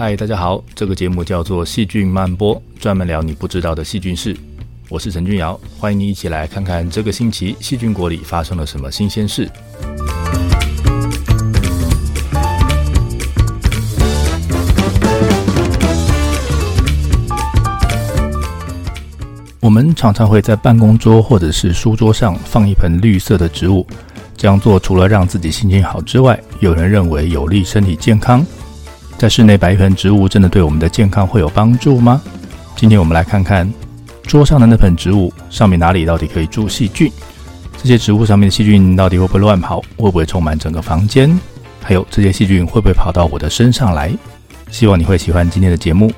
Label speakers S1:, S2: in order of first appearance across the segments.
S1: 嗨，大家好，这个节目叫做《细菌漫播》，专门聊你不知道的细菌事。我是陈君尧，欢迎你一起来看看这个星期细菌国里发生了什么新鲜事。我们常常会在办公桌或者是书桌上放一盆绿色的植物，这样做除了让自己心情好之外，有人认为有利身体健康。在室内摆一盆植物，真的对我们的健康会有帮助吗？今天我们来看看桌上的那盆植物上面哪里到底可以住细菌？这些植物上面的细菌到底会不会乱跑？会不会充满整个房间？还有这些细菌会不会跑到我的身上来？希望你会喜欢今天的节目。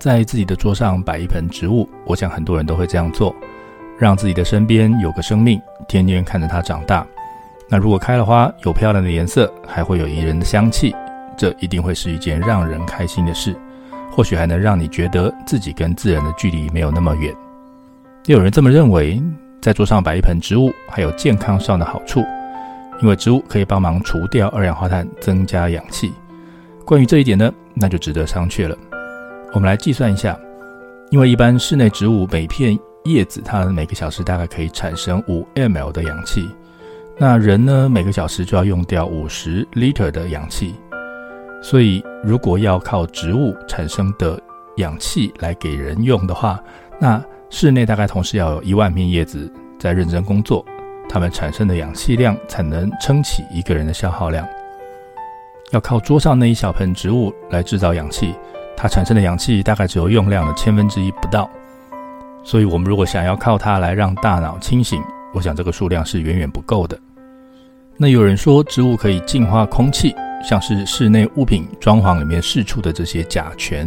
S1: 在自己的桌上摆一盆植物，我想很多人都会这样做，让自己的身边有个生命，天天看着它长大。那如果开了花，有漂亮的颜色，还会有宜人的香气，这一定会是一件让人开心的事。或许还能让你觉得自己跟自然的距离没有那么远。也有人这么认为，在桌上摆一盆植物还有健康上的好处，因为植物可以帮忙除掉二氧化碳，增加氧气。关于这一点呢，那就值得商榷了。我们来计算一下，因为一般室内植物每片叶子，它每个小时大概可以产生五 ml 的氧气，那人呢，每个小时就要用掉五十 liter 的氧气，所以如果要靠植物产生的氧气来给人用的话，那室内大概同时要有一万片叶子在认真工作，它们产生的氧气量才能撑起一个人的消耗量。要靠桌上那一小盆植物来制造氧气。它产生的氧气大概只有用量的千分之一不到，所以我们如果想要靠它来让大脑清醒，我想这个数量是远远不够的。那有人说植物可以净化空气，像是室内物品装潢里面释出的这些甲醛，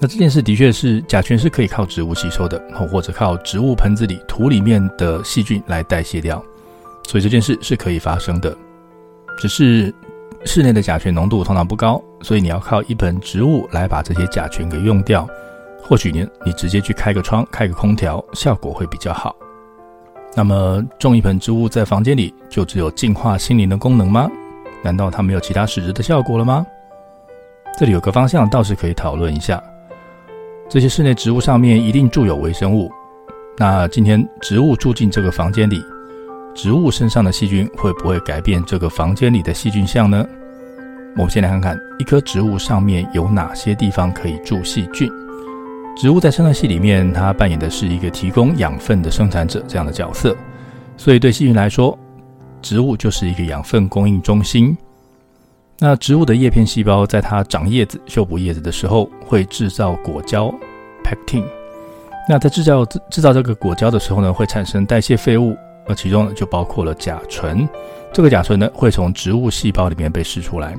S1: 那这件事的确是甲醛是可以靠植物吸收的，或者靠植物盆子里土里面的细菌来代谢掉，所以这件事是可以发生的，只是。室内的甲醛浓度通常不高，所以你要靠一盆植物来把这些甲醛给用掉。或许你，你直接去开个窗、开个空调，效果会比较好。那么种一盆植物在房间里，就只有净化心灵的功能吗？难道它没有其他实质的效果了吗？这里有个方向倒是可以讨论一下。这些室内植物上面一定住有微生物，那今天植物住进这个房间里。植物身上的细菌会不会改变这个房间里的细菌相呢？我们先来看看一棵植物上面有哪些地方可以住细菌。植物在生态系里面，它扮演的是一个提供养分的生产者这样的角色，所以对细菌来说，植物就是一个养分供应中心。那植物的叶片细胞在它长叶子、修补叶子的时候，会制造果胶 （pectin）。那在制造制造这个果胶的时候呢，会产生代谢废物。那其中呢，就包括了甲醇。这个甲醇呢，会从植物细胞里面被释出来。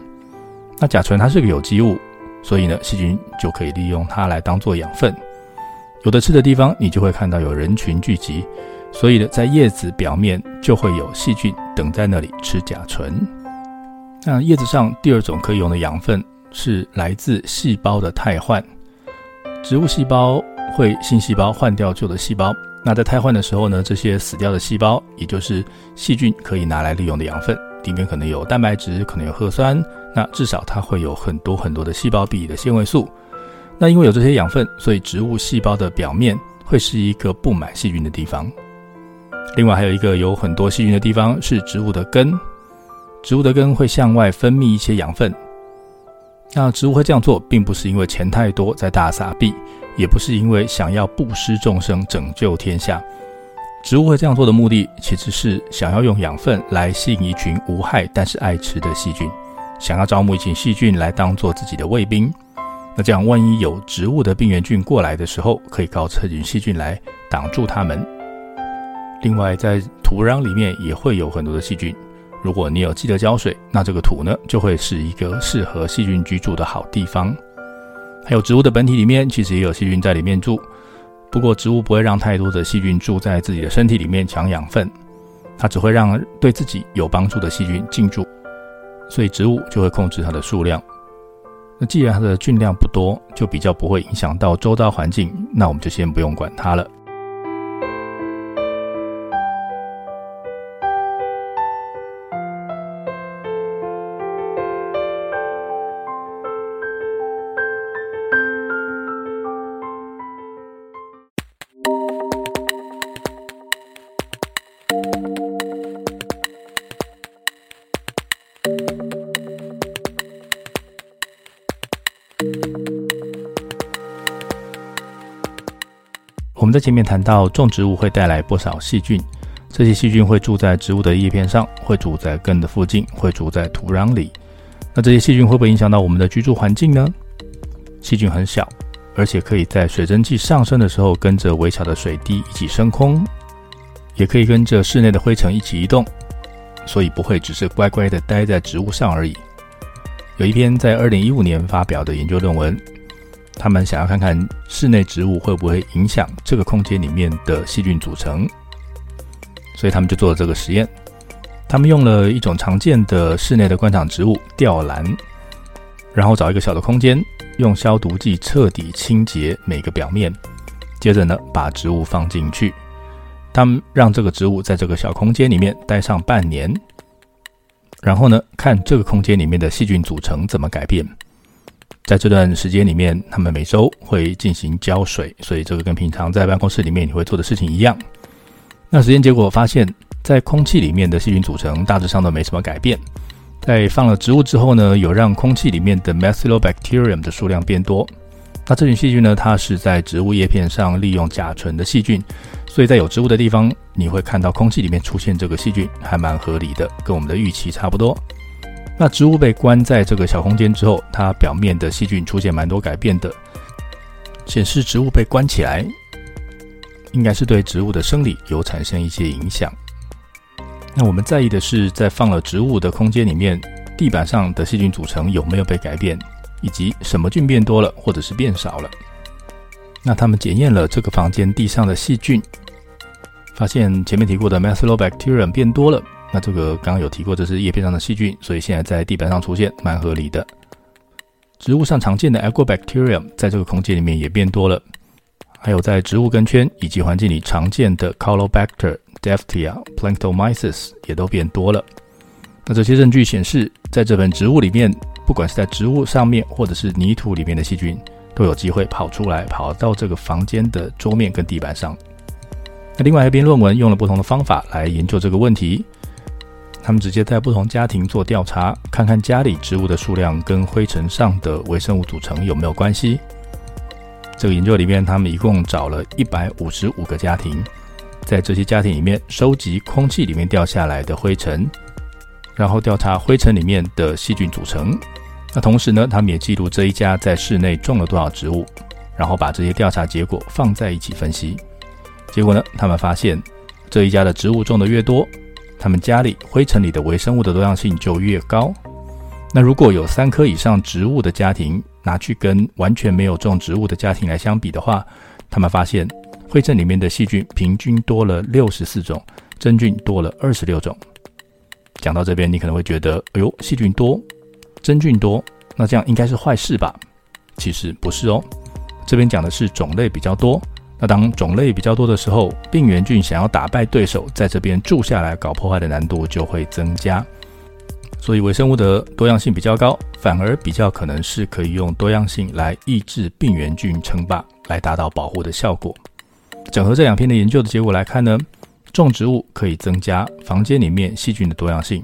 S1: 那甲醇它是个有机物，所以呢，细菌就可以利用它来当做养分。有的吃的地方，你就会看到有人群聚集，所以呢，在叶子表面就会有细菌等在那里吃甲醇。那叶子上第二种可以用的养分是来自细胞的汰换。植物细胞会新细胞换掉旧的细胞。那在胎换的时候呢，这些死掉的细胞，也就是细菌可以拿来利用的养分，里面可能有蛋白质，可能有核酸，那至少它会有很多很多的细胞壁的纤维素。那因为有这些养分，所以植物细胞的表面会是一个布满细菌的地方。另外还有一个有很多细菌的地方是植物的根，植物的根会向外分泌一些养分。那植物会这样做，并不是因为钱太多在大撒币。也不是因为想要布施众生、拯救天下，植物会这样做的目的，其实是想要用养分来吸引一群无害但是爱吃的细菌，想要招募一群细菌来当做自己的卫兵。那这样，万一有植物的病原菌过来的时候，可以靠这群细菌来挡住它们。另外，在土壤里面也会有很多的细菌。如果你有记得浇水，那这个土呢就会是一个适合细菌居住的好地方。还有植物的本体里面其实也有细菌在里面住，不过植物不会让太多的细菌住在自己的身体里面抢养分，它只会让对自己有帮助的细菌进驻，所以植物就会控制它的数量。那既然它的菌量不多，就比较不会影响到周遭环境，那我们就先不用管它了。我们在前面谈到，种植物会带来不少细菌，这些细菌会住在植物的叶片上，会住在根的附近，会住在土壤里。那这些细菌会不会影响到我们的居住环境呢？细菌很小，而且可以在水蒸气上升的时候，跟着微小的水滴一起升空，也可以跟着室内的灰尘一起移动，所以不会只是乖乖的待在植物上而已。有一篇在二零一五年发表的研究论文。他们想要看看室内植物会不会影响这个空间里面的细菌组成，所以他们就做了这个实验。他们用了一种常见的室内的观赏植物吊兰，然后找一个小的空间，用消毒剂彻底清洁每个表面，接着呢把植物放进去。他们让这个植物在这个小空间里面待上半年，然后呢看这个空间里面的细菌组成怎么改变。在这段时间里面，他们每周会进行浇水，所以这个跟平常在办公室里面你会做的事情一样。那实验结果发现，在空气里面的细菌组成大致上都没什么改变。在放了植物之后呢，有让空气里面的 Methylobacterium 的数量变多。那这群细菌呢，它是在植物叶片上利用甲醇的细菌，所以在有植物的地方，你会看到空气里面出现这个细菌，还蛮合理的，跟我们的预期差不多。那植物被关在这个小空间之后，它表面的细菌出现蛮多改变的，显示植物被关起来，应该是对植物的生理有产生一些影响。那我们在意的是，在放了植物的空间里面，地板上的细菌组成有没有被改变，以及什么菌变多了或者是变少了。那他们检验了这个房间地上的细菌，发现前面提过的 Methylobacterium 变多了。那这个刚刚有提过，这是叶片上的细菌，所以现在在地板上出现，蛮合理的。植物上常见的 Agrobacterium 在这个空间里面也变多了，还有在植物根圈以及环境里常见的 Colobacter、Deftia、Planctomyces 也都变多了。那这些证据显示，在这盆植物里面，不管是在植物上面或者是泥土里面的细菌，都有机会跑出来，跑到这个房间的桌面跟地板上。那另外一篇论文用了不同的方法来研究这个问题。他们直接在不同家庭做调查，看看家里植物的数量跟灰尘上的微生物组成有没有关系。这个研究里面，他们一共找了一百五十五个家庭，在这些家庭里面收集空气里面掉下来的灰尘，然后调查灰尘里面的细菌组成。那同时呢，他们也记录这一家在室内种了多少植物，然后把这些调查结果放在一起分析。结果呢，他们发现这一家的植物种得越多，他们家里灰尘里的微生物的多样性就越高。那如果有三棵以上植物的家庭，拿去跟完全没有种植物的家庭来相比的话，他们发现灰尘里面的细菌平均多了六十四种，真菌多了二十六种。讲到这边，你可能会觉得，哎呦，细菌多，真菌多，那这样应该是坏事吧？其实不是哦，这边讲的是种类比较多。那当种类比较多的时候，病原菌想要打败对手，在这边住下来搞破坏的难度就会增加。所以微生物的多样性比较高，反而比较可能是可以用多样性来抑制病原菌称霸，来达到保护的效果。整合这两篇的研究的结果来看呢，种植物可以增加房间里面细菌的多样性，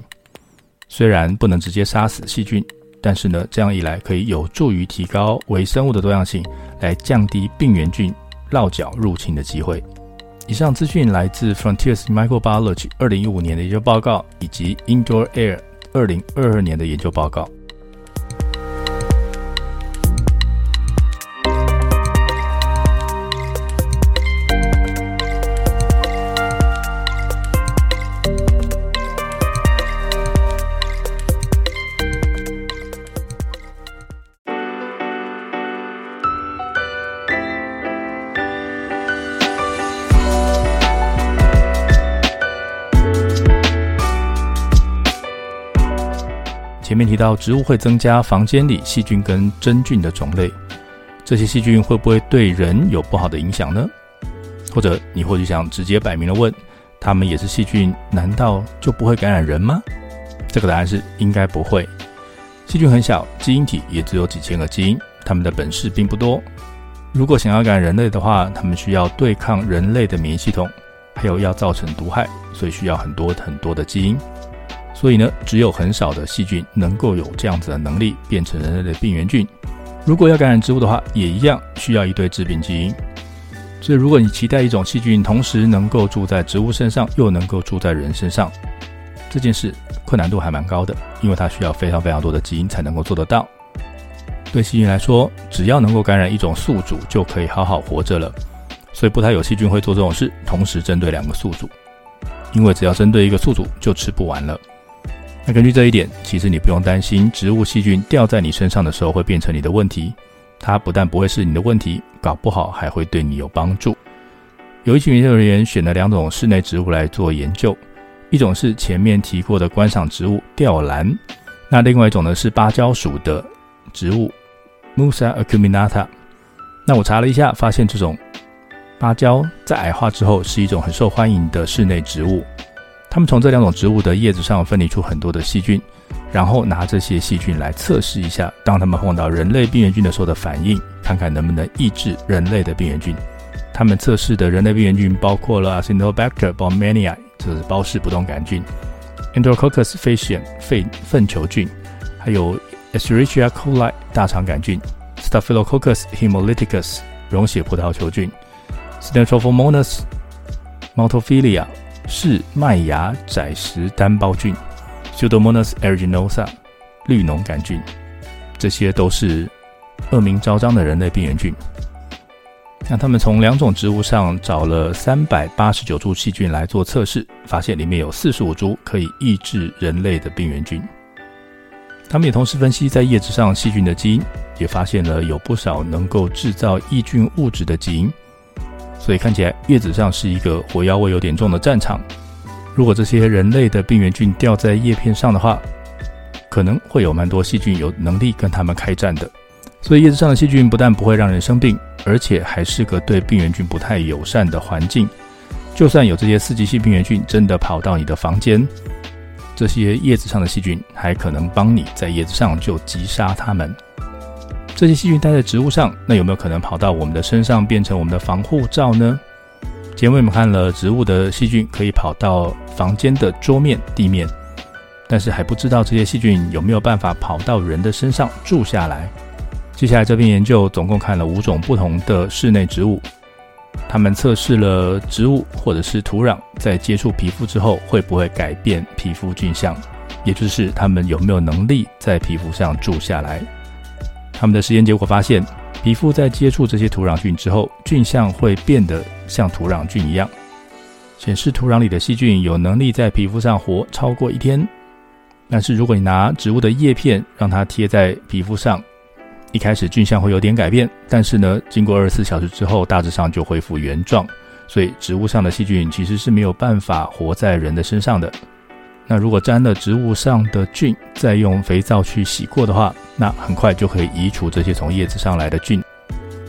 S1: 虽然不能直接杀死细菌，但是呢，这样一来可以有助于提高微生物的多样性，来降低病原菌。落脚入侵的机会。以上资讯来自 Frontiers Microbiology 二零一五年的研究报告，以及 Indoor Air 二零二二年的研究报告。前面提到，植物会增加房间里细菌跟真菌的种类，这些细菌会不会对人有不好的影响呢？或者你或许想直接摆明了问，它们也是细菌，难道就不会感染人吗？这个答案是应该不会。细菌很小，基因体也只有几千个基因，它们的本事并不多。如果想要感染人类的话，它们需要对抗人类的免疫系统，还有要造成毒害，所以需要很多很多的基因。所以呢，只有很少的细菌能够有这样子的能力变成人类的病原菌。如果要感染植物的话，也一样需要一堆致病基因。所以，如果你期待一种细菌同时能够住在植物身上，又能够住在人身上，这件事困难度还蛮高的，因为它需要非常非常多的基因才能够做得到。对细菌来说，只要能够感染一种宿主，就可以好好活着了。所以，不太有细菌会做这种事，同时针对两个宿主，因为只要针对一个宿主，就吃不完了。那根据这一点，其实你不用担心植物细菌掉在你身上的时候会变成你的问题。它不但不会是你的问题，搞不好还会对你有帮助。有一群研究人员选了两种室内植物来做研究，一种是前面提过的观赏植物吊兰，那另外一种呢是芭蕉属的植物 Musa acuminata。那我查了一下，发现这种芭蕉在矮化之后是一种很受欢迎的室内植物。他们从这两种植物的叶子上分离出很多的细菌，然后拿这些细菌来测试一下，当他们碰到人类病原菌的时候的反应，看看能不能抑制人类的病原菌。他们测试的人类病原菌包括了 Acinetobacter baumannii，这是包氏不动杆菌；Enterococcus faecium，肺粪球菌；还有 Escherichia coli，大肠杆菌；Staphylococcus hemolyticus，溶血葡萄球菌 Stenrophomonas，maltophilia。是麦芽窄石单胞菌 Pseudomonas aeruginosa 绿脓杆菌，这些都是恶名昭彰的人类病原菌。那他们从两种植物上找了三百八十九株细菌来做测试，发现里面有四十五株可以抑制人类的病原菌。他们也同时分析在叶子上细菌的基因，也发现了有不少能够制造抑菌物质的基因。所以看起来叶子上是一个火药味有点重的战场。如果这些人类的病原菌掉在叶片上的话，可能会有蛮多细菌有能力跟他们开战的。所以叶子上的细菌不但不会让人生病，而且还是个对病原菌不太友善的环境。就算有这些四级性病原菌真的跑到你的房间，这些叶子上的细菌还可能帮你在叶子上就击杀它们。这些细菌待在植物上，那有没有可能跑到我们的身上，变成我们的防护罩呢？前面我们看了植物的细菌可以跑到房间的桌面、地面，但是还不知道这些细菌有没有办法跑到人的身上住下来。接下来这篇研究总共看了五种不同的室内植物，他们测试了植物或者是土壤在接触皮肤之后会不会改变皮肤菌相，也就是他们有没有能力在皮肤上住下来。他们的实验结果发现，皮肤在接触这些土壤菌之后，菌相会变得像土壤菌一样，显示土壤里的细菌有能力在皮肤上活超过一天。但是如果你拿植物的叶片让它贴在皮肤上，一开始菌相会有点改变，但是呢，经过二十四小时之后，大致上就恢复原状。所以植物上的细菌其实是没有办法活在人的身上的。那如果沾了植物上的菌，再用肥皂去洗过的话，那很快就可以移除这些从叶子上来的菌。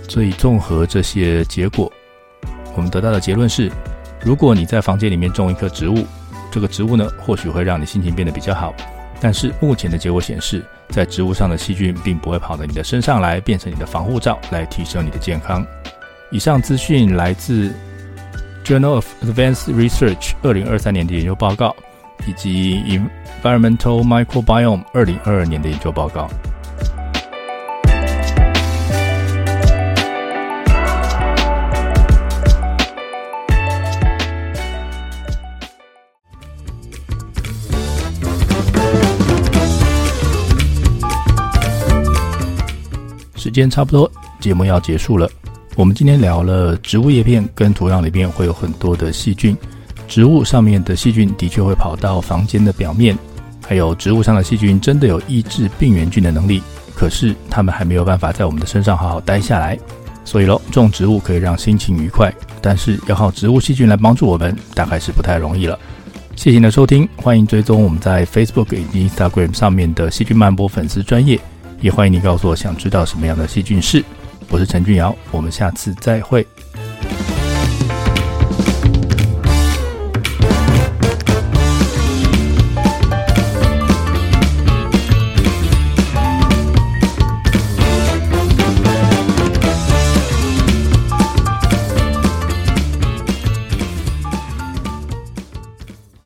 S1: 所以综合这些结果，我们得到的结论是：如果你在房间里面种一棵植物，这个植物呢，或许会让你心情变得比较好。但是目前的结果显示，在植物上的细菌并不会跑到你的身上来，变成你的防护罩，来提升你的健康。以上资讯来自 Journal of Advanced Research 二零二三年的研究报告。以及 Environmental Microbiome 二零二二年的研究报告。时间差不多，节目要结束了。我们今天聊了植物叶片跟土壤里面会有很多的细菌。植物上面的细菌的确会跑到房间的表面，还有植物上的细菌真的有抑制病原菌的能力，可是它们还没有办法在我们的身上好好待下来。所以喽，种植物可以让心情愉快，但是要靠植物细菌来帮助我们，大概是不太容易了。谢谢您的收听，欢迎追踪我们在 Facebook 以及 Instagram 上面的细菌漫播粉丝专业，也欢迎你告诉我想知道什么样的细菌是。我是陈俊尧，我们下次再会。